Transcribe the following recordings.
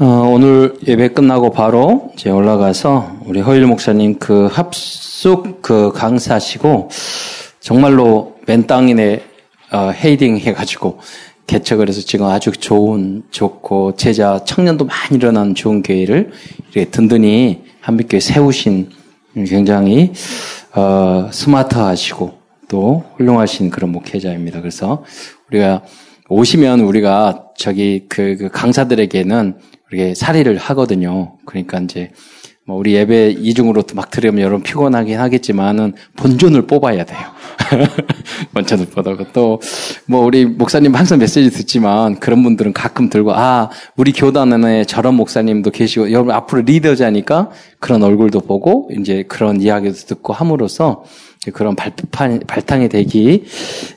어, 오늘 예배 끝나고 바로 이제 올라가서 우리 허일 목사님 그 합숙 그 강사시고 정말로 맨 땅이네 어, 헤이딩 해가지고 개척을 해서 지금 아주 좋은 좋고 제자 청년도 많이 일어난 좋은 교회를 이렇게 든든히 한빛교회 세우신 굉장히 어, 스마트하시고 또 훌륭하신 그런 목회자입니다. 그래서 우리가 오시면 우리가 저기 그, 그 강사들에게는 우리 사례를 하거든요. 그러니까 이제 뭐 우리 예배 이중으로 막 들으면 여러분 피곤하긴 하겠지만은 본전을 뽑아야 돼요. 본전을 뽑아고 또 뭐 우리 목사님 항상 메시지 듣지만 그런 분들은 가끔 들고 아 우리 교단에 저런 목사님도 계시고 여러분 앞으로 리더자니까 그런 얼굴도 보고 이제 그런 이야기도 듣고 함으로써 그런 발판, 발탕이 되기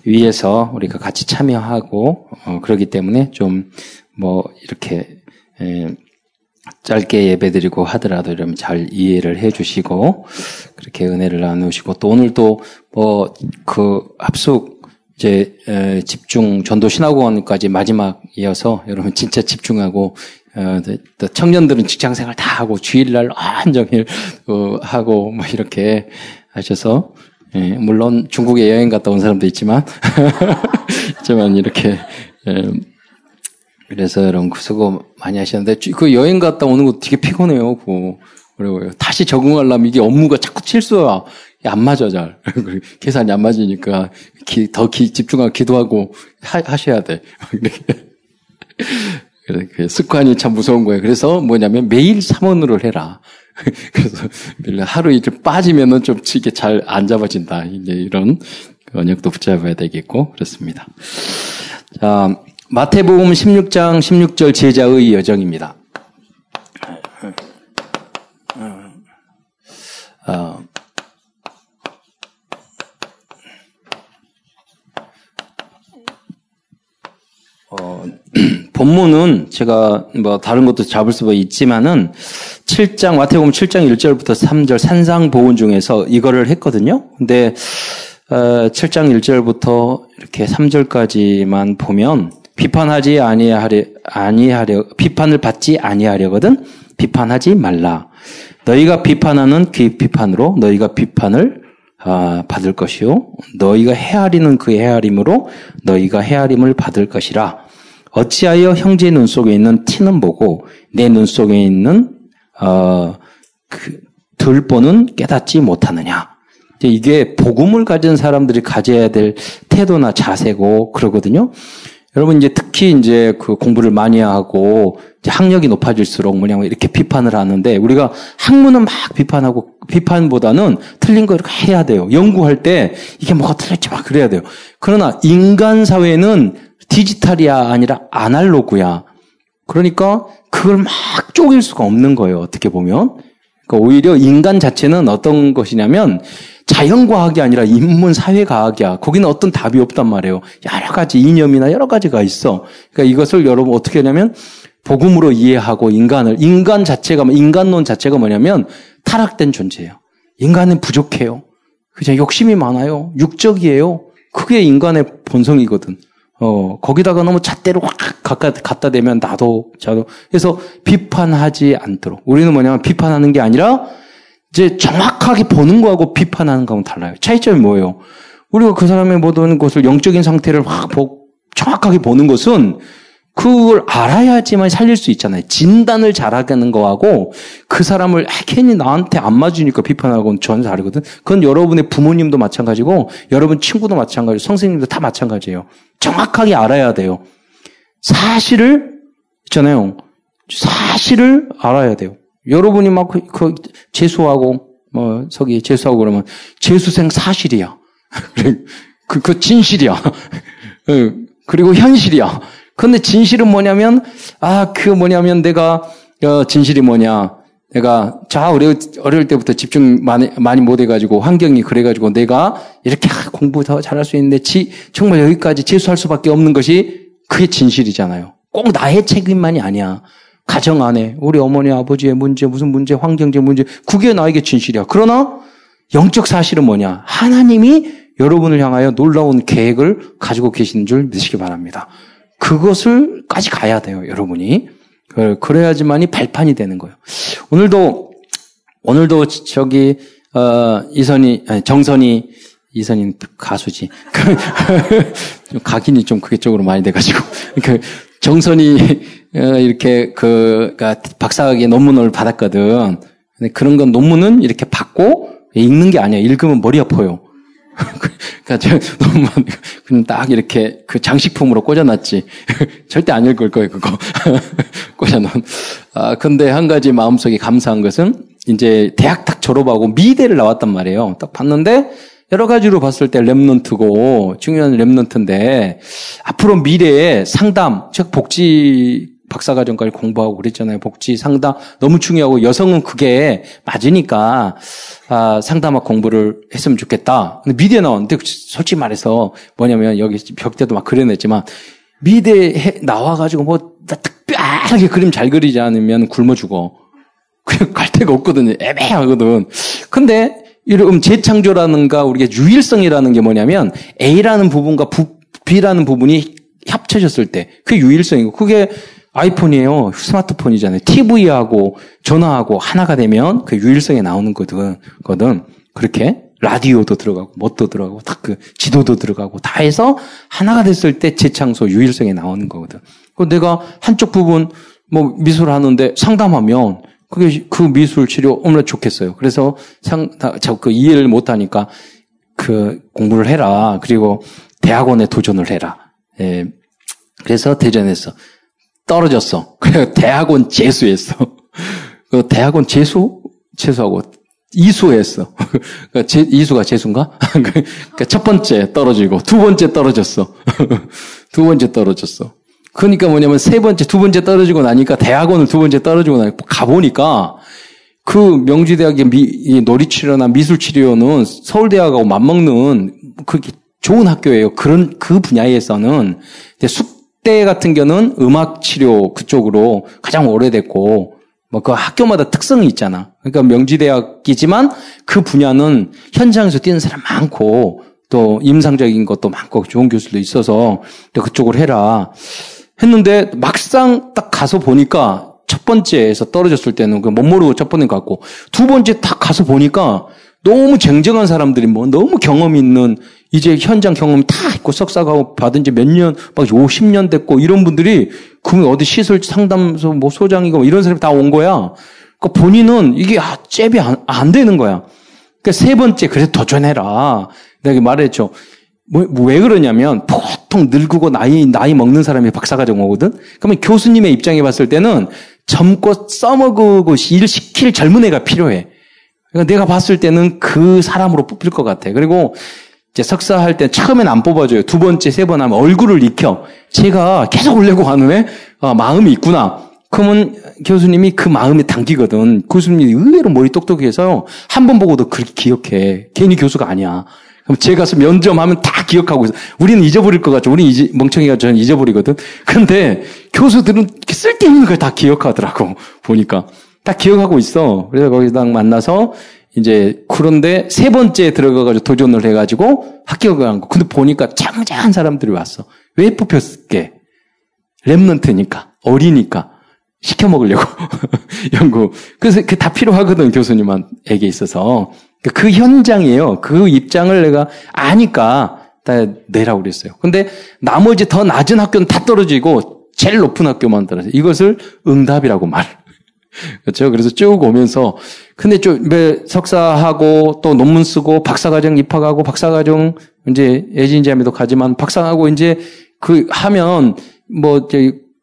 위해서 우리가 같이 참여하고 어, 그러기 때문에 좀 뭐 이렇게 에, 짧게 예배드리고 하더라도 이러면 잘 이해를 해주시고 그렇게 은혜를 나누시고 또 오늘 또뭐 그 합숙 이제 에, 집중 전도 신학원까지 마지막 이어서 여러분 진짜 집중하고 어, 또 청년들은 직장생활 다 하고 주일날 한정일 어, 하고 뭐 이렇게 하셔서 예, 물론 중국에 여행 갔다 온 사람도 있지만 하지만 이렇게 예, 그래서 여러분 그 수고 많이 하셨는데 그 여행 갔다 오는 거 되게 피곤해요. 그 어려워요. 다시 적응하려면 이게 업무가 자꾸 실수가 안 맞아 잘 계산이 안 맞으니까 기, 더 기, 집중하고 기도하고 하, 셔야 돼. 그 습관이 참 무서운 거예요. 그래서 뭐냐면 매일 삼원으로 해라. 그래서 하루 이틀 빠지면은 좀 이게 잘 안 잡아진다. 이제 이런 언역도 붙잡아야 되겠고 그렇습니다. 자, 마태복음 16장 16절 제자의 여정입니다. 어, 어, 본문은 제가 뭐 다른 것도 잡을 수가 있지만은 7장 마태복음 7장 1절부터 3절 산상 보훈 중에서 이거를 했거든요. 근데 어, 7장 1절부터 이렇게 3절까지만 보면 비판하지 아니하려 아니하려 비판을 받지 아니하려거든 비판하지 말라. 너희가 비판하는 그 비판으로 너희가 비판을 아, 받을 것이요 너희가 헤아리는 그 헤아림으로 너희가 헤아림을 받을 것이라. 어찌하여 형제 눈 속에 있는 티는 보고 내 눈 속에 있는 어, 그 들보는 깨닫지 못하느냐. 이게 복음을 가진 사람들이 가져야 될 태도나 자세고 그러거든요. 여러분 이제 특히 이제 그 공부를 많이 하고 학력이 높아질수록 뭐냐면 이렇게 비판을 하는데 우리가 학문은 막 비판하고 비판보다는 틀린 거 이렇게 해야 돼요. 연구할 때 이게 뭐가 틀렸지 막 그래야 돼요. 그러나 인간 사회는 디지털이야 아니라 아날로그야. 그러니까 그걸 막 쪼갤 수가 없는 거예요. 어떻게 보면. 그러니까 오히려 인간 자체는 어떤 것이냐면 자연과학이 아니라 인문 사회과학이야. 거기는 어떤 답이 없단 말이에요. 여러 가지 이념이나 여러 가지가 있어. 그러니까 이것을 여러분 어떻게 하냐면 복음으로 이해하고 인간을 인간 자체가 인간론 자체가 뭐냐면 타락된 존재예요. 인간은 부족해요. 그냥 욕심이 많아요. 육적이에요. 그게 인간의 본성이거든. 어, 거기다가 너무 잣대로 확 갖다, 갖다 대면 나도, 저도. 그래서 비판하지 않도록. 우리는 뭐냐면 비판하는 게 아니라 이제 정확하게 보는 거하고 비판하는 거하고 달라요. 차이점이 뭐예요? 우리가 그 사람의 모든 것을 영적인 상태를 확 보, 정확하게 보는 것은 그걸 알아야지만 살릴 수 있잖아요. 진단을 잘하는 거하고 그 사람을 괜히 나한테 안 맞으니까 비판하고는 전혀 다르거든. 그건 여러분의 부모님도 마찬가지고 여러분 친구도 마찬가지고 선생님도 다 마찬가지예요. 정확하게 알아야 돼요. 사실을 있잖아요. 사실을 알아야 돼요. 여러분이 막 그, 그 재수하고 뭐 저기 재수하고 그러면 재수생 사실이야. 그, 그 진실이야. 어, 그리고 현실이야. 근데 진실은 뭐냐면 아 그 뭐냐면 내가 어, 진실이 뭐냐? 내가 자 어려 어릴 때부터 집중 많이 많이 못 해가지고 환경이 그래가지고 내가 이렇게 공부 더 잘할 수 있는데 지, 정말 여기까지 재수할 수밖에 없는 것이 그게 진실이잖아요. 꼭 나의 책임만이 아니야. 가정 안에 우리 어머니 아버지의 문제 무슨 문제 환경적 문제 그게 나에게 진실이야. 그러나 영적 사실은 뭐냐? 하나님이 여러분을 향하여 놀라운 계획을 가지고 계시는 줄 믿으시기 바랍니다. 그것을까지 가야 돼요, 여러분이. 그래야지만이 발판이 되는 거예요. 오늘도 오늘도 저기 어, 이선이 아니, 정선이 이선이 가수지. 각인이 좀 그게 쪽으로 많이 돼가지고 그 정선이 어, 이렇게 그 그러니까 박사학위 논문을 받았거든. 근데 그런 건 논문은 이렇게 받고 읽는 게 아니야. 읽으면 머리 아파요. 그러니까 제가 너무 그냥 딱 이렇게 그 장식품으로 꽂아놨지. 절대 안 읽을 거예요, 그거. 꽂아놓은. 아, 근데 한 가지 마음속에 감사한 것은 이제 대학 딱 졸업하고 미대를 나왔단 말이에요. 딱 봤는데 여러 가지로 봤을 때 랩런트고 중요한 랩런트인데 앞으로 미래에 상담, 즉 복지 박사과정까지 공부하고 그랬잖아요. 복지 상담 너무 중요하고 여성은 그게 맞으니까 아, 상담학 공부를 했으면 좋겠다. 근데 미대 나왔는데 솔직히 말해서 뭐냐면 여기 벽대도 막 그려냈지만 미대 나와가지고 뭐 특별하게 그림 잘 그리지 않으면 굶어 죽어. 그냥 갈 데가 없거든요. 애매하거든. 근데 이런 재창조라는가 우리가 유일성이라는 게 뭐냐면 A라는 부분과 B라는 부분이 합쳐졌을 때 그게 유일성이고 그게 아이폰이에요. 스마트폰이잖아요. TV하고 전화하고 하나가 되면 그 유일성에 나오는 거든. 거든. 그렇게 라디오도 들어가고 뭣도 들어가고 다 그 지도도 들어가고 다 해서 하나가 됐을 때 재창소 유일성에 나오는 거거든. 그 내가 한쪽 부분 뭐 미술 하는데 상담하면 그게 그 미술 치료 얼마나 좋겠어요. 그래서 상, 자그 이해를 못 하니까 그 공부를 해라. 그리고 대학원에 도전을 해라. 예. 그래서 대전했어. 떨어졌어. 그래 대학원 재수했어. 그 대학원 재수 재수하고 이수했어. 그 제, 이수가 재수인가? 그첫 번째 떨어지고 두 번째 떨어졌어. 두 번째 떨어졌어. 그러니까 뭐냐면 세 번째, 두 번째 떨어지고 나니까 대학원을 두 번째 떨어지고 나니까 가보니까 그 명지대학의 미, 놀이치료나 미술치료는 서울대학하고 맞먹는 그게 좋은 학교예요. 그런 그 분야에서는 숙대 같은 경우는 음악 치료 그쪽으로 가장 오래됐고 뭐 그 학교마다 특성이 있잖아. 그러니까 명지대학이지만 그 분야는 현장에서 뛰는 사람 많고 또 임상적인 것도 많고 좋은 교수도 있어서 그쪽으로 해라. 했는데 막상 딱 가서 보니까 첫 번째에서 떨어졌을 때는 그못 모르고 첫 번째 갔고 두 번째 딱 가서 보니까 너무 쟁쟁한 사람들이 뭐 너무 경험 있는 이제 현장 경험 다 있고 석사가 받은 지 몇 년, 막 50년 됐고 이런 분들이 그 어디 시설 상담소 뭐 소장이고 뭐 이런 사람이 다 온 거야. 그 본인은 이게 아, 잽이 안, 안 되는 거야. 그세 번째 그래 도전해라. 내가 말했죠. 뭐, 뭐, 왜 그러냐면 보통 늙고 나이 나이 먹는 사람이 박사과정 오거든. 그러면 교수님의 입장에 봤을 때는 젊고 써먹고 일 시킬 젊은 애가 필요해. 그러니까 내가 봤을 때는 그 사람으로 뽑힐 것 같아. 그리고 이제 석사할 때 처음엔 안 뽑아줘요. 두 번째, 세 번 하면 얼굴을 익혀. 제가 계속 올려고 하는 애, 아, 마음이 있구나. 그러면 교수님이 그 마음에 당기거든. 교수님이 의외로 머리 똑똑해서 한 번 보고도 그렇게 기억해. 괜히 교수가 아니야. 제가 가서 면접하면 다 기억하고 있어. 우리는 잊어버릴 것 같죠. 우리는 이제, 멍청이가 저는 잊어버리거든. 그런데 교수들은 쓸데없는 걸 다 기억하더라고. 보니까. 다 기억하고 있어. 그래서 거기서 만나서 이제 그런데 세 번째 들어가가지고 도전을 해가지고 합격을 한 거. 근데 보니까 짱짱한 사람들이 왔어. 왜 뽑혔을게? 랩런트니까. 어리니까. 시켜 먹으려고. 연구. 그래서 그 다 필요하거든, 교수님에게 있어서. 그, 그 현장이에요. 그 입장을 내가 아니까 다 내라고 그랬어요. 근데 나머지 더 낮은 학교는 다 떨어지고 제일 높은 학교만 떨어져요. 이것을 응답이라고 말. 그렇죠. 그래서 쭉 오면서 근데 좀 석사하고 또 논문 쓰고 박사과정 입학하고 박사과정 이제 예진자매도 가지만 박사하고 이제 그 하면 뭐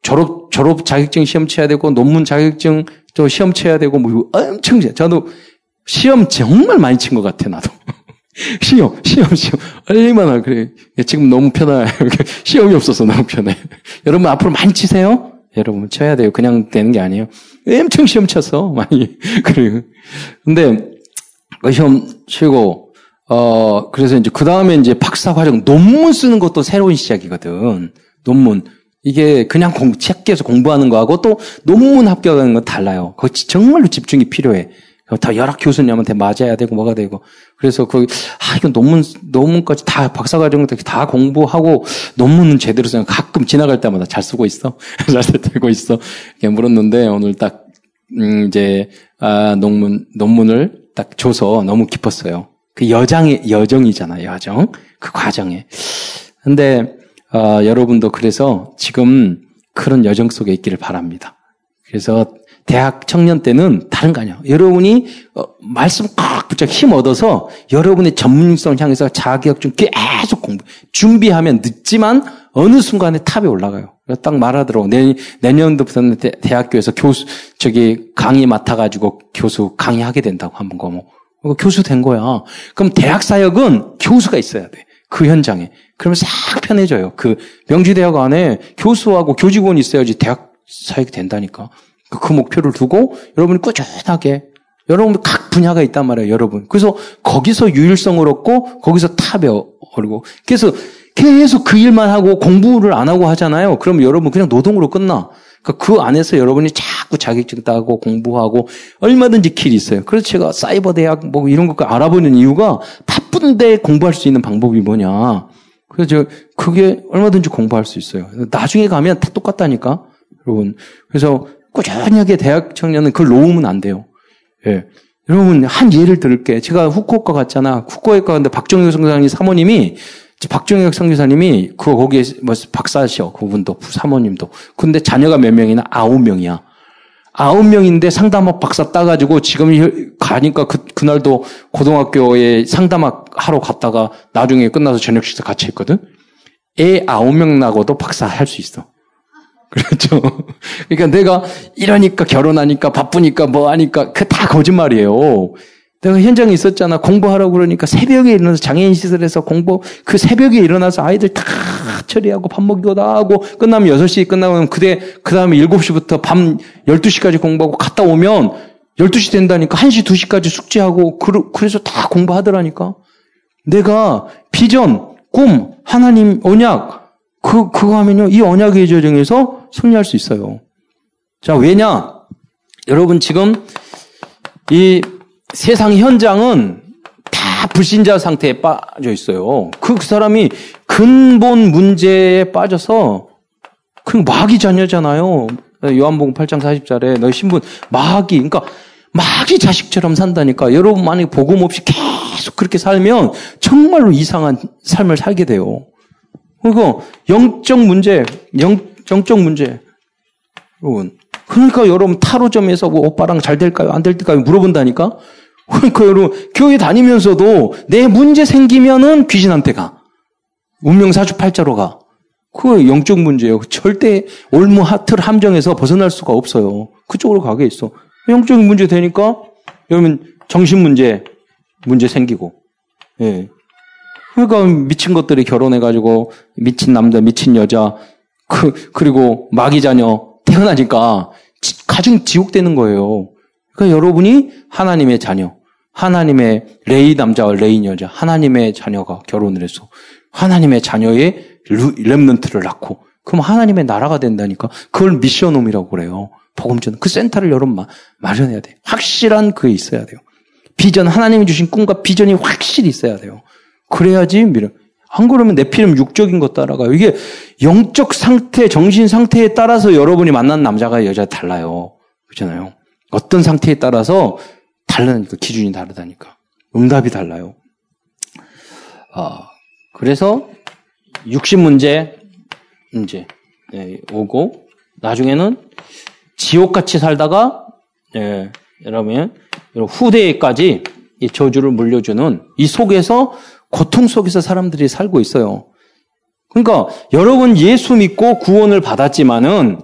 졸업 졸업 자격증 시험 쳐야 되고 논문 자격증 또 시험 쳐야 되고 뭐 엄청 저도 시험 정말 많이 친 것 같아, 나도. 시험, 시험, 시험. 얼마나 그래. 지금 너무 편해. 시험이 없어서 너무 편해. 여러분 앞으로 많이 치세요? 여러분 쳐야 돼요. 그냥 되는 게 아니에요. 엄청 시험 쳤어. 많이. 그래요. 근데 그 시험 치고 어 그래서 이제 그 다음에 이제 박사 과정 논문 쓰는 것도 새로운 시작이거든. 논문. 이게 그냥 공, 책에서 공부하는 거하고 또 논문 합격하는 건 달라요. 거기 정말로 집중이 필요해. 다 열학 교수님한테 맞아야 되고 뭐가 되고. 그래서 그 아 이거 논문 논문까지 다 박사과정까지 다 공부하고 논문은 제대로 쓰면 가끔 지나갈 때마다 잘 쓰고 있어. 잘 쓰고 있어. 이렇게 물었는데 오늘 딱 음, 이제 아, 논문 논문을 딱 줘서 너무 기뻤어요. 그 여장의 여정이잖아요 여정. 그 과정에. 근데 아, 여러분도 그래서 지금 그런 여정 속에 있기를 바랍니다. 그래서 대학 청년 때는 다른 거 아니야. 여러분이 어, 말씀 꽉 붙잡 힘 얻어서 여러분의 전문성을 향해서 자격증 계속 공부. 준비하면 늦지만 어느 순간에 탑에 올라가요. 딱 말하더라고. 내, 내년도부터는 대, 학교에서 교수, 저기 강의 맡아가지고 교수 강의하게 된다고 한 번 거뭐. 교수 된 거야. 그럼 대학 사역은 교수가 있어야 돼. 그 현장에. 그러면 싹 편해져요. 그 명지대학 안에 교수하고 교직원이 있어야지 대학 사역이 된다니까. 그 목표를 두고 여러분이 꾸준하게 여러분 각 분야가 있단 말이에요, 여러분. 그래서 거기서 유일성을 얻고 거기서 탑에 오르고 그래서 계속 그 일만 하고 공부를 안 하고 하잖아요. 그러면 여러분 그냥 노동으로 끝나. 그러니까 그 안에서 여러분이 자꾸 자격증 따고 공부하고 얼마든지 길이 있어요. 그래서 제가 사이버 대학 뭐 이런 거 알아보는 이유가 바쁜데 공부할 수 있는 방법이 뭐냐. 그래서 그게 얼마든지 공부할 수 있어요. 나중에 가면 다 똑같다니까. 여러분. 그래서 꾸준하게 대학 청년은 그걸 놓으면 안 돼요. 예. 여러분, 한 예를 들을게. 제가 후쿠오카 갔잖아. 후쿠오카 갔는데 박정혁 성교사님 사모님이, 박정혁 성교사님이, 그, 거기에, 뭐, 박사셔. 그분도, 사모님도. 근데 자녀가 몇 명이나? 아홉 명이야. 아홉 명인데 상담학 박사 따가지고 지금 가니까 그, 그날도 고등학교에 상담학 하러 갔다가 나중에 끝나서 저녁 식사 같이 했거든? 애 아홉 명 나고도 박사 할 수 있어. 그렇죠. 그러니까 내가 이러니까 결혼하니까 바쁘니까 뭐 하니까 그 다 거짓말이에요. 내가 현장에 있었잖아. 공부하라고 그러니까 새벽에 일어나서 장애인 시설에서 공부, 그 새벽에 일어나서 아이들 다 처리하고 밥 먹이고 다 하고 끝나면 6시 끝나면 그대, 그 다음에 7시부터 밤 12시까지 공부하고 갔다 오면 12시 된다니까 1시, 2시까지 숙제하고 그래서 다 공부하더라니까. 내가 비전, 꿈, 하나님, 언약, 그, 그거 하면요, 이 언약의 저정에서 승리할 수 있어요. 자, 왜냐? 여러분 지금 이 세상 현장은 다 불신자 상태에 빠져 있어요. 그 사람이 근본 문제에 빠져서 그 마귀 자녀잖아요. 요한복음 8장 40절에 너희 신분 마귀 그러니까 마귀 자식처럼 산다니까. 여러분 만약에 복음 없이 계속 그렇게 살면 정말로 이상한 삶을 살게 돼요. 그리고 영적 문제, 영, 정적 문제. 여러분. 그러니까 여러분 타로점에서 뭐 오빠랑 잘 될까요? 안 될까요? 물어본다니까? 그러니까 여러분 교회 다니면서도 내 문제 생기면은 귀신한테 가. 운명 사주 팔자로 가. 그 영적 문제예요. 절대 올무 하틀 함정에서 벗어날 수가 없어요. 그쪽으로 가게 있어. 영적인 문제 되니까 여러분 정신 문제 문제 생기고. 예. 그러니까 미친 것들이 결혼해 가지고 미친 남자, 미친 여자, 그, 그리고 마귀 자녀 태어나니까 가정 지옥되는 거예요. 그러니까 여러분이 하나님의 자녀, 하나님의 레이 남자와 레이 여자, 하나님의 자녀가 결혼을 해서 하나님의 자녀의 remnant를 낳고 그럼 하나님의 나라가 된다니까 그걸 mission home이라고 그래요. 복음전 그 센터를 여러분 마련해야 돼요. 확실한 그게 있어야 돼요. 비전 하나님이 주신 꿈과 비전이 확실히 있어야 돼요. 그래야지 미래. 안 그러면 내 피름 육적인 것 따라가요. 이게 영적 상태, 정신 상태에 따라서 여러분이 만난 남자가 여자 달라요. 그렇잖아요. 어떤 상태에 따라서 다르니까 기준이 다르다니까. 응답이 달라요. 아, 그래서 육신 문제 이제 예, 오고 나중에는 지옥같이 살다가 예, 여러분 후대에까지 이 저주를 물려주는 이 속에서 고통 속에서 사람들이 살고 있어요. 그러니까 여러분 예수 믿고 구원을 받았지만은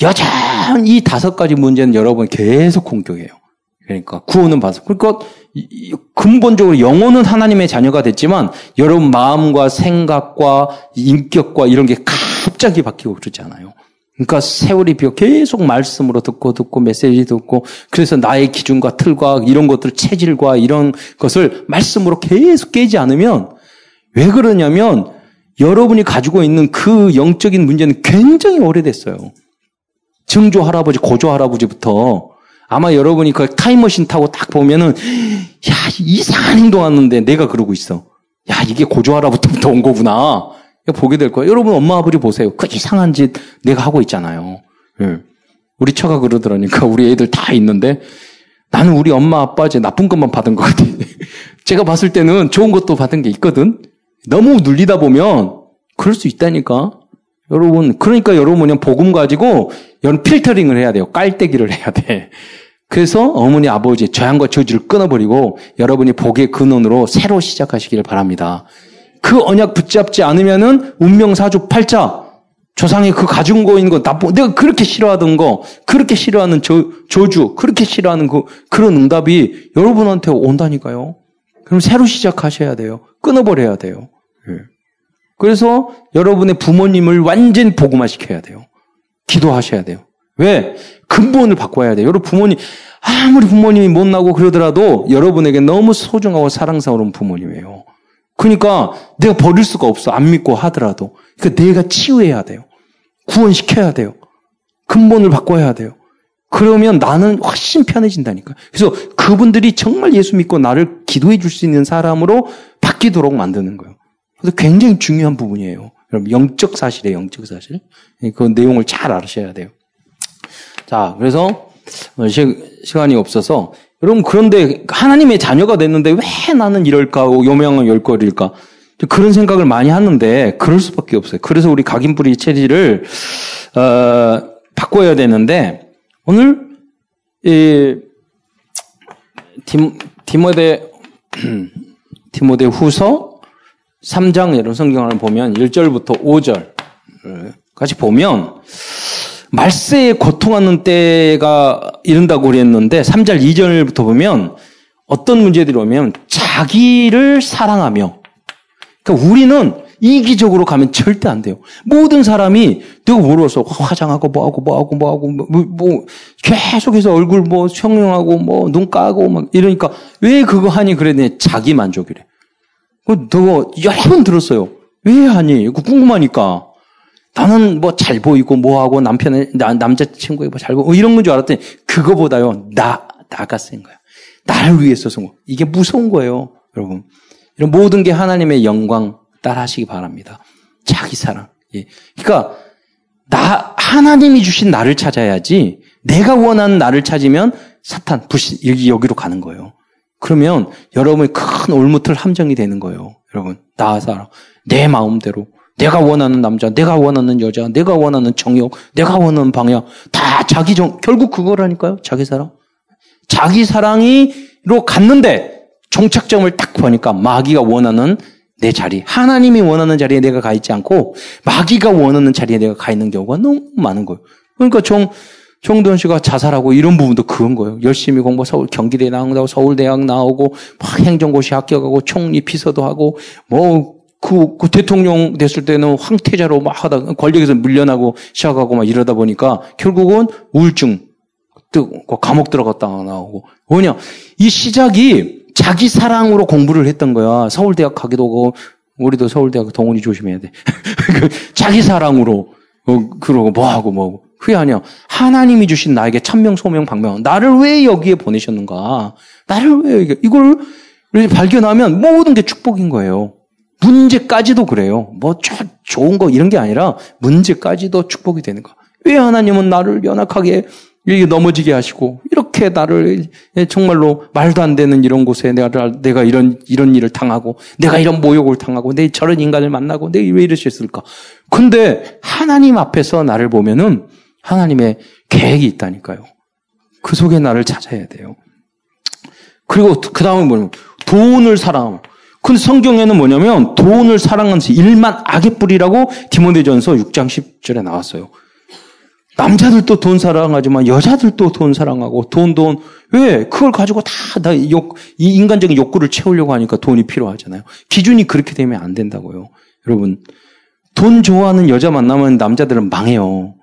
여전히 이 다섯 가지 문제는 여러분 계속 공격해요. 그러니까 구원은 받았어. 그러니까 근본적으로 영혼은 하나님의 자녀가 됐지만 여러분 마음과 생각과 인격과 이런 게 갑자기 바뀌고 그러지 않아요. 그러니까 세월이 비어 계속 말씀으로 듣고 듣고 메시지 듣고 그래서 나의 기준과 틀과 이런 것들 체질과 이런 것을 말씀으로 계속 깨지 않으면 왜 그러냐면 여러분이 가지고 있는 그 영적인 문제는 굉장히 오래됐어요. 증조 할아버지, 고조 할아버지부터 아마 여러분이 그 타임머신 타고 딱 보면은, 야, 이상한 행동하는데 내가 그러고 있어. 야, 이게 고조하라부터부터 온 거구나. 보게 될 거예요. 여러분 엄마 아버지 보세요. 그 이상한 짓 내가 하고 있잖아요. 예. 우리 처가 그러더라니까 우리 애들 다 있는데 나는 우리 엄마 아빠 이제 나쁜 것만 받은 것 같아. 제가 봤을 때는 좋은 것도 받은 게 있거든. 너무 눌리다 보면 그럴 수 있다니까. 여러분 그러니까 여러분은 복음 가지고 연 필터링을 해야 돼요. 깔때기를 해야 돼. 그래서 어머니 아버지 저양과 저주를 끊어버리고 여러분이 복의 근원으로 새로 시작하시기를 바랍니다. 그 언약 붙잡지 않으면은 운명 사주 팔자 조상이 그 가진 거 있는 거 나쁜 내가 그렇게 싫어하던 거 그렇게 싫어하는 저, 저주 그렇게 싫어하는 그 그런 응답이 여러분한테 온다니까요. 그럼 새로 시작하셔야 돼요. 끊어버려야 돼요. 예. 그래서 여러분의 부모님을 완전 복음화 시켜야 돼요. 기도하셔야 돼요. 왜? 근본을 바꿔야 돼요. 여러분 부모님 아무리 부모님이 못나고 그러더라도 여러분에게 너무 소중하고 사랑스러운 부모님이에요. 그러니까 내가 버릴 수가 없어. 안 믿고 하더라도. 그러니까 내가 치유해야 돼요. 구원시켜야 돼요. 근본을 바꿔야 돼요. 그러면 나는 훨씬 편해진다니까. 그래서 그분들이 정말 예수 믿고 나를 기도해 줄 수 있는 사람으로 바뀌도록 만드는 거예요. 그래서 굉장히 중요한 부분이에요. 여러분, 영적 사실이에요, 영적 사실. 그 내용을 잘 아셔야 돼요. 자, 그래서 시 간이 없어서 여러분 그런데 하나님의 자녀가 됐는데 왜 나는 이럴까? 요명은 열거릴까? 그런 생각을 많이 하는데 그럴 수밖에 없어요. 그래서 우리 각인뿌리 체질을 어, 바꿔야 되는데 오늘 이 디모 데 디모데 후서 3장 이런 성경을 보면 1절부터 5절까지 보면 말세에 고통하는 때가 이른다고 그랬는데 3절 2절부터 보면 어떤 문제들이 오면 자기를 사랑하며 그러니까 우리는 이기적으로 가면 절대 안 돼요. 모든 사람이 내가 물어서 화장하고 뭐하고 뭐하고 뭐하고 뭐, 뭐 계속해서 얼굴 뭐 성형하고 뭐 눈 까고 막 이러니까 왜 그거 하니 그랬더니 자기 만족이래. 그너 여러 번 들었어요. 왜 하니? 궁금하니까. 나는 뭐 잘 보이고 뭐하고 남편의 나, 남자친구에 뭐잘 보고 이런 건 줄 알았더니 그거보다요 나 나가 쓴 거야. 나를 위해서 쓴 거. 이게 무서운 거예요, 여러분. 이런 모든 게 하나님의 영광 따라하시기 바랍니다. 자기 사랑. 예. 그러니까 나 하나님이 주신 나를 찾아야지 내가 원하는 나를 찾으면 사탄 불신 여기 여기로 가는 거예요. 그러면 여러분의 큰 올무틀 함정이 되는 거예요. 여러분 나 사랑 내 마음대로 내가 원하는 남자, 내가 원하는 여자, 내가 원하는 정욕, 내가 원하는 방향, 다 자기 정, 결국 그거라니까요. 자기 사랑. 자기 사랑이로 갔는데 종착점을 딱 보니까 마귀가 원하는 내 자리, 하나님이 원하는 자리에 내가 가 있지 않고 마귀가 원하는 자리에 내가 가 있는 경우가 너무 많은 거예요. 그러니까 정, 정돈 씨가 자살하고 이런 부분도 그런 거예요. 열심히 공부 서울 경기대 나온다고 서울대학 나오고 막 행정고시 합격하고 총리 비서도 하고 뭐 그, 그 대통령 됐을 때는 황태자로 막 하다 권력에서 밀려나고 시작하고 막 이러다 보니까 결국은 우울증, 또그 감옥 들어갔다 나오고 뭐냐 이 시작이 자기 사랑으로 공부를 했던 거야. 서울대학 가기도 하고 우리도 서울대학 동훈이 조심해야 돼. 그 자기 사랑으로 어, 그러고 뭐하고 뭐하고 아니야. 하나님이 주신 나에게 천명 소명 방명 나를 왜 여기에 보내셨는가? 나를 왜 이걸 발견하면 모든 게 축복인 거예요. 문제까지도 그래요. 뭐 좋은 거 이런 게 아니라 문제까지도 축복이 되는 거. 왜 하나님은 나를 연약하게 넘어지게 하시고 이렇게 나를 정말로 말도 안 되는 이런 곳에 내가 내가 이런 이런 일을 당하고 내가 이런 모욕을 당하고 내 저런 인간을 만나고 내가 왜 이러셨을까? 근데 하나님 앞에서 나를 보면은 하나님의 계획이 있다니까요. 그 속에 나를 찾아야 돼요. 그리고 그 다음에 뭐냐면 돈을 사랑하면 근데 성경에는 뭐냐면 돈을 사랑하는 일만 악의 뿌리라고 디모데전서 6장 10절에 나왔어요. 남자들도 돈 사랑하지만 여자들도 돈 사랑하고 돈, 돈. 왜? 그걸 가지고 다, 다 욕, 이 인간적인 욕구를 채우려고 하니까 돈이 필요하잖아요. 기준이 그렇게 되면 안 된다고요. 여러분. 돈 좋아하는 여자 만나면 남자들은 망해요.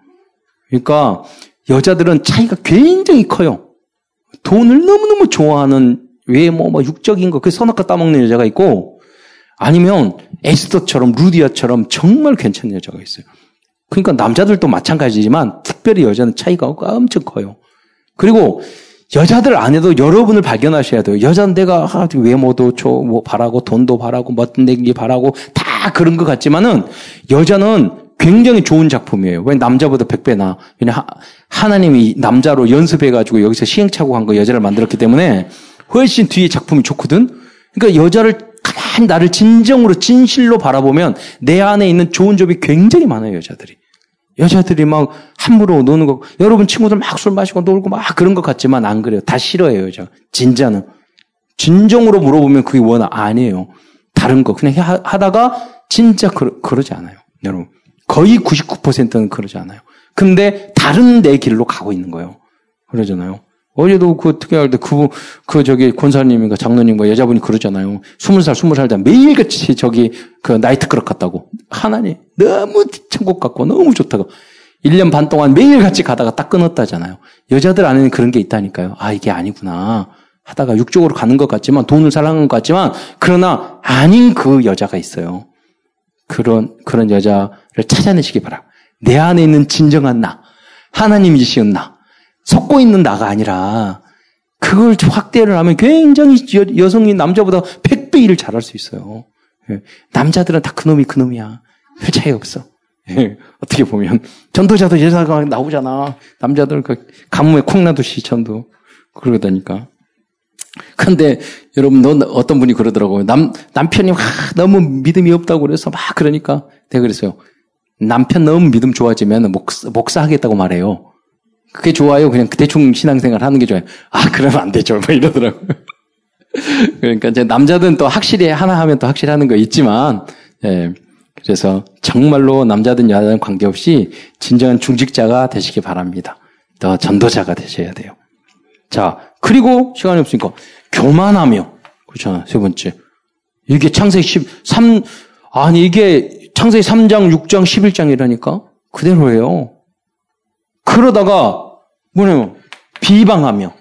그러니까 여자들은 차이가 굉장히 커요. 돈을 너무너무 좋아하는 외모, 뭐 육적인 거, 그 선악과 따먹는 여자가 있고, 아니면 에스더처럼, 루디아처럼 정말 괜찮은 여자가 있어요. 그러니까 남자들도 마찬가지지만, 특별히 여자는 차이가 엄청 커요. 그리고 여자들 안에도 여러분을 발견하셔야 돼요. 여자는 내가 외모도 좋뭐 바라고 돈도 바라고 멋진 기 바라고 다 그런 것 같지만은 여자는 굉장히 좋은 작품이에요. 왜 남자보다 100배 나. 왜냐 하나님이 남자로 연습해 가지고 여기서 시행착오 한 거 여자를 만들었기 때문에 훨씬 뒤에 작품이 좋거든. 그러니까 여자를 가만히 나를 진정으로 진실로 바라보면 내 안에 있는 좋은 점이 굉장히 많아요 여자들이. 여자들이 막 함부로 노는 거, 여러분 친구들 막 술 마시고 놀고 막 그런 것 같지만 안 그래요. 다 싫어해요, 여자. 진짜는. 진정으로 물어보면 그게 원하, 아니에요. 다른 거. 그냥 하다가 진짜 그러, 그러지 않아요. 여러분. 거의 99%는 그러지 않아요. 근데 다른 내 길로 가고 있는 거예요. 그러잖아요. 어제도 그 특이할 때 그, 그 저기 권사님인가 장로님과 여자분이 그러잖아요. 스물 살, 스물 살때 매일같이 저기 그 나이트클럽 갔다고. 하나님, 너무 천국 같고 너무 좋다고. 1년 반 동안 매일같이 가다가 딱 끊었다잖아요. 여자들 안에는 그런 게 있다니까요. 아, 이게 아니구나. 하다가 육적으로 가는 것 같지만, 돈을 사랑하는 것 같지만, 그러나 아닌 그 여자가 있어요. 그런, 그런 여자를 찾아내시기 바랍니다. 내 안에 있는 진정한 나. 하나님이시은 나. 섞고 있는 나가 아니라 그걸 확대를 하면 굉장히 여, 성이 남자보다 100배 일을 잘할 수 있어요. 예. 남자들은 다 그놈이 그놈이야. 별 차이 없어. 예. 어떻게 보면 전도자도 여자가 나오잖아. 남자들 그 가뭄에 콩나듯이 전도 그러다니까. 근데 여러분 너 어떤 분이 그러더라고요. 남 남편이 막 너무 믿음이 없다고 그래서 막 그러니까 내가 그랬어요. 남편 너무 믿음 좋아지면 목사, 목사 하겠다고 말해요. 그게 좋아요. 그냥 대충 신앙생활 하는 게 좋아요. 아, 그러면 안 되죠. 뭐 이러더라고요. 그러니까 이제 남자들은 또 확실히 하나 하면 또 확실히 하는 거 있지만, 예. 그래서 정말로 남자든 여자든 관계없이 진정한 중직자가 되시기 바랍니다. 더 전도자가 되셔야 돼요. 자, 그리고 시간이 없으니까 교만하며 그렇잖아. 세 번째. 이게 창세기 13 아니 이게 창세기 3장, 6장, 11장이라니까 그대로예요. 그러다가 뭐냐면 비방하며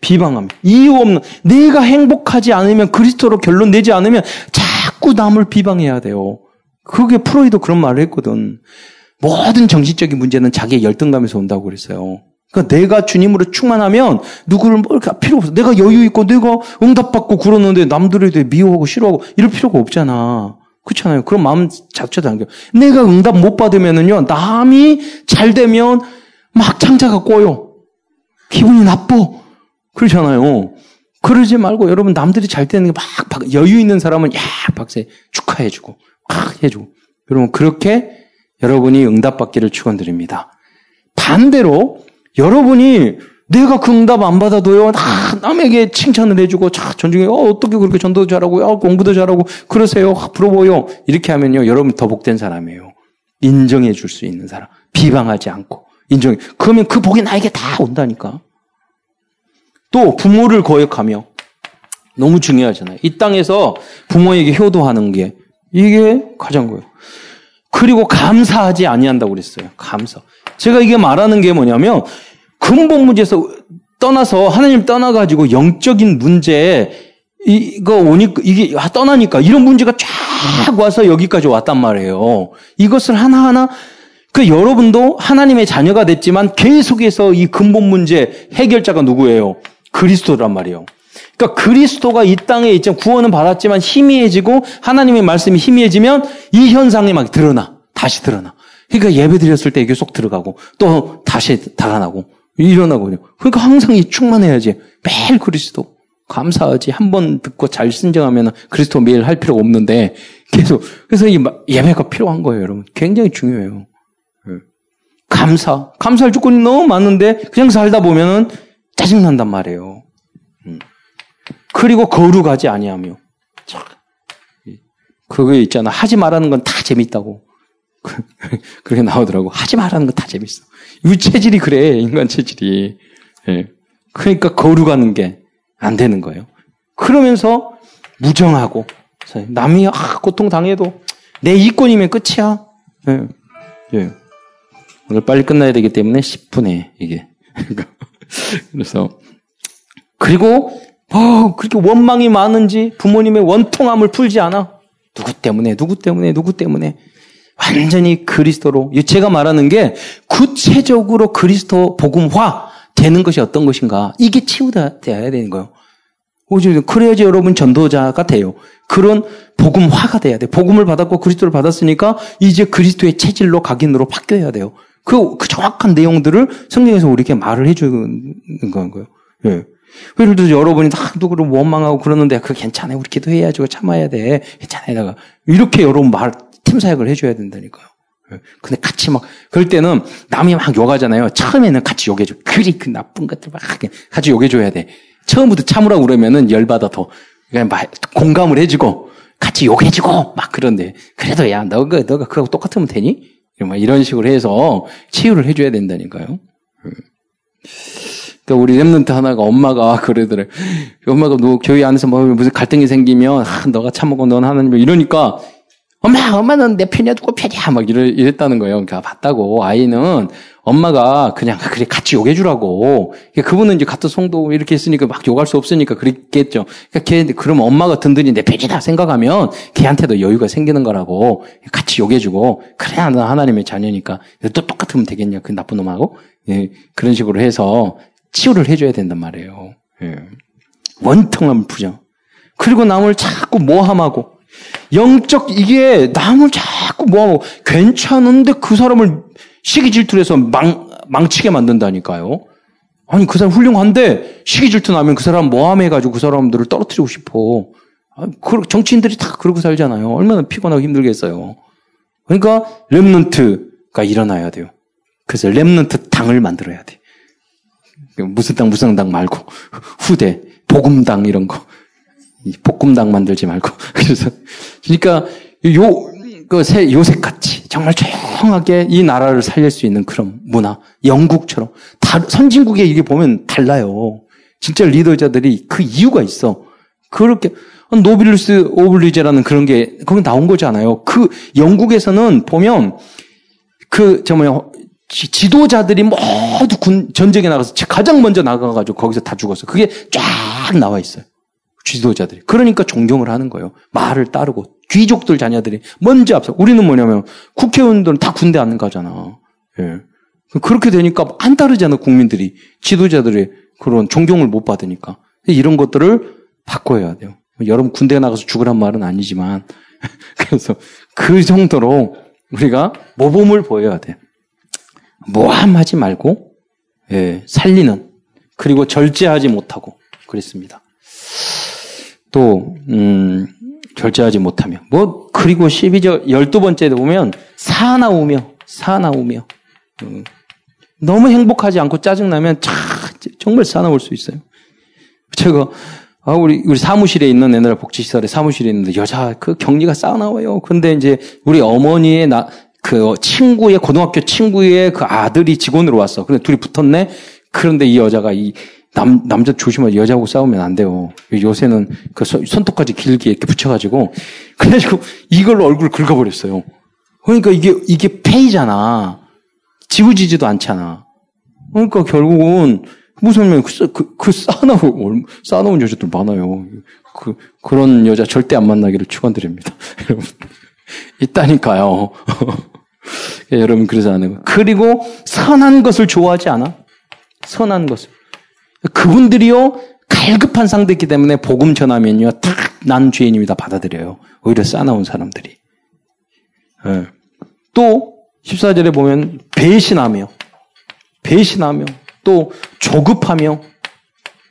비방하며 이유 없는 내가 행복하지 않으면 그리스도로 결론 내지 않으면 자꾸 남을 비방해야 돼요. 그게 프로이도 그런 말을 했거든. 모든 정신적인 문제는 자기의 열등감에서 온다고 그랬어요. 그러니까 내가 주님으로 충만하면 누구를 뭐 이렇게 필요 없어. 내가 여유 있고 내가 응답받고 그러는데 남들에 대해 미워하고 싫어하고 이럴 필요가 없잖아. 그렇잖아요. 그런 마음 자체도 안 겨. 내가 응답 못 받으면은요, 남이 잘 되면 막 창자가 꼬여. 기분이 나빠. 그러잖아요. 그러지 말고 여러분 남들이 잘 되는 게 막 여유 있는 사람은 야 박세 축하해주고 막 해주고 여러분 그렇게 여러분이 응답받기를 축원드립니다. 반대로 여러분이 내가 그 응답 안 받아도요, 다 남에게 칭찬을 해주고, 자, 전중에, 어, 어떻게 그렇게 전도 잘하고, 어, 공부도 잘하고, 그러세요. 부러워요. 이렇게 하면요, 여러분 더 복된 사람이에요. 인정해 줄 수 있는 사람. 비방하지 않고. 인정해. 그러면 그 복이 나에게 다 온다니까. 또 부모를 거역하며 너무 중요하잖아요. 이 땅에서 부모에게 효도하는 게 이게 가장 거예요. 그리고 감사하지 아니한다고 그랬어요. 감사. 제가 이게 말하는 게 뭐냐면 근본 문제에서 떠나서 하나님 떠나가지고 영적인 문제 이거 오니까 이게 떠나니까 이런 문제가 쫙 와서 여기까지 왔단 말이에요. 이것을 하나하나 그 여러분도 하나님의 자녀가 됐지만 계속해서 이 근본 문제 해결자가 누구예요? 그리스도란 말이에요. 그러니까 그리스도가 이 땅에 있죠. 구원은 받았지만 희미해지고 하나님의 말씀이 희미해지면 이 현상이 막 드러나. 다시 드러나. 그러니까 예배 드렸을 때 이게 쏙 들어가고 또 다시 달아나고 일어나거든요. 그러니까 항상 이 충만해야지. 매일 그리스도. 감사하지. 한 번 듣고 잘 신정하면 그리스도 매일 할 필요가 없는데 계속. 그래서 이 예배가 필요한 거예요, 여러분. 굉장히 중요해요. 예. 감사. 감사할 조건이 너무 많은데 그냥 살다 보면은 짜증난단 말이에요. 음. 그리고 거룩하지 아니하며. 그거 있잖아. 하지 말라는 건 다 재밌다고. 그렇게 나오더라고. 하지 말라는 건 다 재밌어. 이 체질이 그래. 인간 체질이. 예. 그러니까 거룩하는 게 안 되는 거예요. 그러면서 무정하고 남이 아, 고통 당해도 내 이권이면 끝이야. 예. 예. 오늘 빨리 끝나야 되기 때문에 10분에 이게. 그래서 그리고 어, 그렇게 원망이 많은지 부모님의 원통함을 풀지 않아. 누구 때문에, 누구 때문에, 누구 때문에. 완전히 그리스도로. 제가 말하는 게 구체적으로 그리스도 복음화, 되는 것이 어떤 것인가. 이게 치유돼야 되는 거예요. 그래야지 여러분 전도자가 돼요. 그런 복음화가 돼야 돼. 복음을 받았고 그리스도를 받았으니까 이제 그리스도의 체질로 각인으로 바뀌어야 돼요. 그, 그 정확한 내용들을 성경에서 우리에게 말을 해주는 거예요. 예. 예를 들어 여러분이 다 누구를 원망하고 그러는데 그 괜찮아요. 우리 기도해야죠. 참아야 돼. 괜찮아요. 이렇게 여러분 말, 팀 사역을 해줘야 된다니까요. 예. 근데 같이 막, 그럴 때는 남이 막 욕하잖아요. 처음에는 같이 욕해줘. 그리 그 나쁜 것들 막 같이 욕해줘야 돼. 처음부터 참으라고 그러면은 열받아 더. 그냥 막 공감을 해주고, 같이 욕해주고, 막 그런데. 그래도 야, 너가, 너가 그하고 똑같으면 되니? 막 이런 식으로 해서 치유를 해줘야 된다니까요. 예. 그러니까 우리 랩런트 하나가 엄마가 그러더래. 엄마가 너 교회 안에서 뭐 무슨 갈등이 생기면, 아, 너가 참고 넌 하나님 이러니까, 엄마, 엄마는 내 편이야, 누구 편이야? 막 이랬다는 거예요. 그러니까 봤다고. 아이는 엄마가 그냥 그래, 같이 욕해 주라고. 그러니까 그분은 이제 같은 성도 이렇게 했으니까 막 욕할 수 없으니까 그랬겠죠. 그러니까 걔, 그럼 엄마가 든든히 내 편이다 생각하면 걔한테도 여유가 생기는 거라고. 같이 욕해 주고. 그래, 야 하나님의 자녀니까. 또 똑같으면 되겠냐, 그 나쁜 놈하고. 예, 그런 식으로 해서 치유를 해줘야 된단 말이에요. 예. 원통함을 푸죠. 그리고 남을 자꾸 모함하고, 영적, 이게 남을 자꾸 모함하고, 괜찮은데 그 사람을 시기 질투를 해서 망, 망치게 만든다니까요. 아니, 그 사람 훌륭한데, 시기 질투 나면 그 사람 모함해가지고 그 사람들을 떨어뜨리고 싶어. 아, 그 정치인들이 다 그러고 살잖아요. 얼마나 피곤하고 힘들겠어요. 그러니까, 랩런트가 일어나야 돼요. 그래서 랩런트 당을 만들어야 돼. 무슨 당, 무슨 당 말고, 후대, 복음당 이런 거. 복음당 만들지 말고. 그래서, 그러니까, 요, 그 새, 요새 같이, 정말 조용하게 이 나라를 살릴 수 있는 그런 문화. 영국처럼. 다, 선진국에 이게 보면 달라요. 진짜 리더자들이 그 이유가 있어. 그렇게, 노블레스 오블리제라는 그런 게, 거기 나온 거잖아요. 그, 영국에서는 보면, 그, 정말, 지도자들이 모두 군, 전쟁에 나가서 가장 먼저 나가가지고 거기서 다 죽었어. 그게 쫙 나와 있어요. 지도자들이. 그러니까 존경을 하는 거예요. 말을 따르고. 귀족들 자녀들이 먼저 앞서. 우리는 뭐냐면 국회의원들은 다 군대 안 가잖아. 예. 그렇게 되니까 안 따르잖아, 국민들이. 지도자들의 그런 존경을 못 받으니까. 이런 것들을 바꿔야 돼요. 여러분 군대 나가서 죽으란 말은 아니지만. 그래서 그 정도로 우리가 모범을 보여야 돼. 모함하지 말고 예, 살리는 그리고 절제하지 못하고 그랬습니다. 또 음, 절제하지 못하며 뭐 그리고 12절 12번째도 보면 사나우며 사나우며 음, 너무 행복하지 않고 짜증나면 차, 정말 사나울 수 있어요. 제가 아, 우리, 우리 사무실에 있는 애들 복지시설에 사무실에 있는데 여자 그 격리가 싸나워요. 근데 이제 우리 어머니의 나, 그 친구의 고등학교 친구의 그 아들이 직원으로 왔어. 근데 둘이 붙었네. 그런데 이 여자가 이 남, 남자 조심하지 여자하고 싸우면 안 돼요. 요새는 그 손톱까지 길게 이렇게 붙여가지고 그래가지고 이걸로 얼굴 긁어버렸어요. 그러니까 이게 이게 페이잖아. 지우지지도 않잖아. 그러니까 결국은 무슨 그, 그, 그 쌓아놓은 쌓아놓은 여자들 많아요. 그 그런 여자 절대 안 만나기를 축원드립니다. 여러분 있다니까요. 예, 여러분 그러지 않아요. 그리고 선한 것을 좋아하지 않아? 선한 것을. 그분들이요 갈급한 상대이기 때문에 복음 전하면요 다난 죄인입니다 받아들여요. 오히려 싸나운 사람들이. 예. 또 14절에 보면 배신하며 배신하며 또 조급하며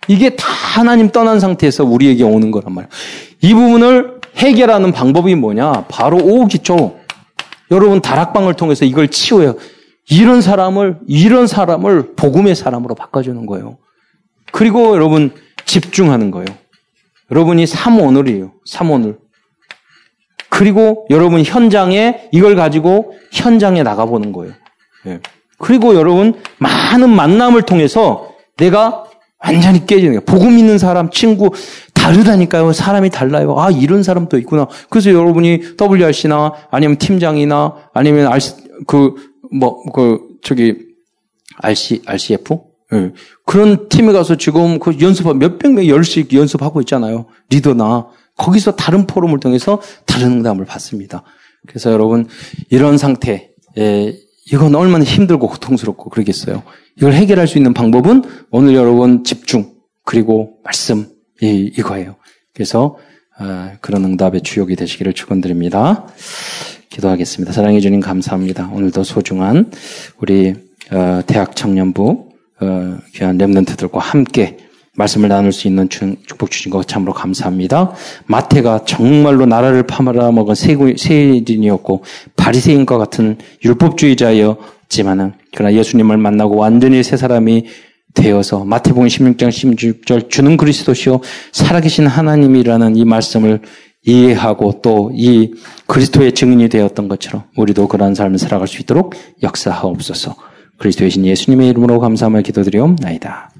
이게 다 하나님 떠난 상태에서 우리에게 오는 거란 말이에요. 이 부분을 해결하는 방법이 뭐냐? 바로 오기죠. 여러분 다락방을 통해서 이걸 치워요. 이런 사람을 이런 사람을 복음의 사람으로 바꿔주는 거예요. 그리고 여러분 집중하는 거예요. 여러분이 3오늘이에요. 3오늘. 그리고 여러분 현장에 이걸 가지고 현장에 나가보는 거예요. 예. 그리고 여러분 많은 만남을 통해서 내가 완전히 깨지는 거예요. 복음 있는 사람, 친구, 다르다니까요. 사람이 달라요. 아, 이런 사람도 있구나. 그래서 여러분이 WRC나 아니면 팀장이나 아니면 RC, 그, 뭐, 그, 저기, RC, RCF? 예. 그런 팀에 가서 지금 그 연습, 몇백 명, 열씩 연습하고 있잖아요. 리더나. 거기서 다른 포럼을 통해서 다른 응답을 받습니다. 그래서 여러분, 이런 상태, 예, 이건 얼마나 힘들고 고통스럽고 그러겠어요. 이걸 해결할 수 있는 방법은 오늘 여러분 집중 그리고 말씀 이 이거예요. 그래서 어, 그런 응답의 주역이 되시기를 축원드립니다. 기도하겠습니다. 사랑해 주님 감사합니다. 오늘도 소중한 우리 어, 대학 청년부 어, 귀한 렘넌트들과 함께 말씀을 나눌 수 있는 축복 주신 것 참으로 감사합니다. 마태가 정말로 나라를 파말아먹은 세인이었고 바리새인과 같은 율법주의자였지만은 그러나 예수님을 만나고 완전히 새 사람이 되어서 마태복음 16장 16절 주는 그리스도시요 살아계신 하나님이라는 이 말씀을 이해하고 또 이 그리스도의 증인이 되었던 것처럼 우리도 그러한 삶을 살아갈 수 있도록 역사하옵소서. 그리스도의 신 예수님의 이름으로 감사함을 기도드리옵나이다.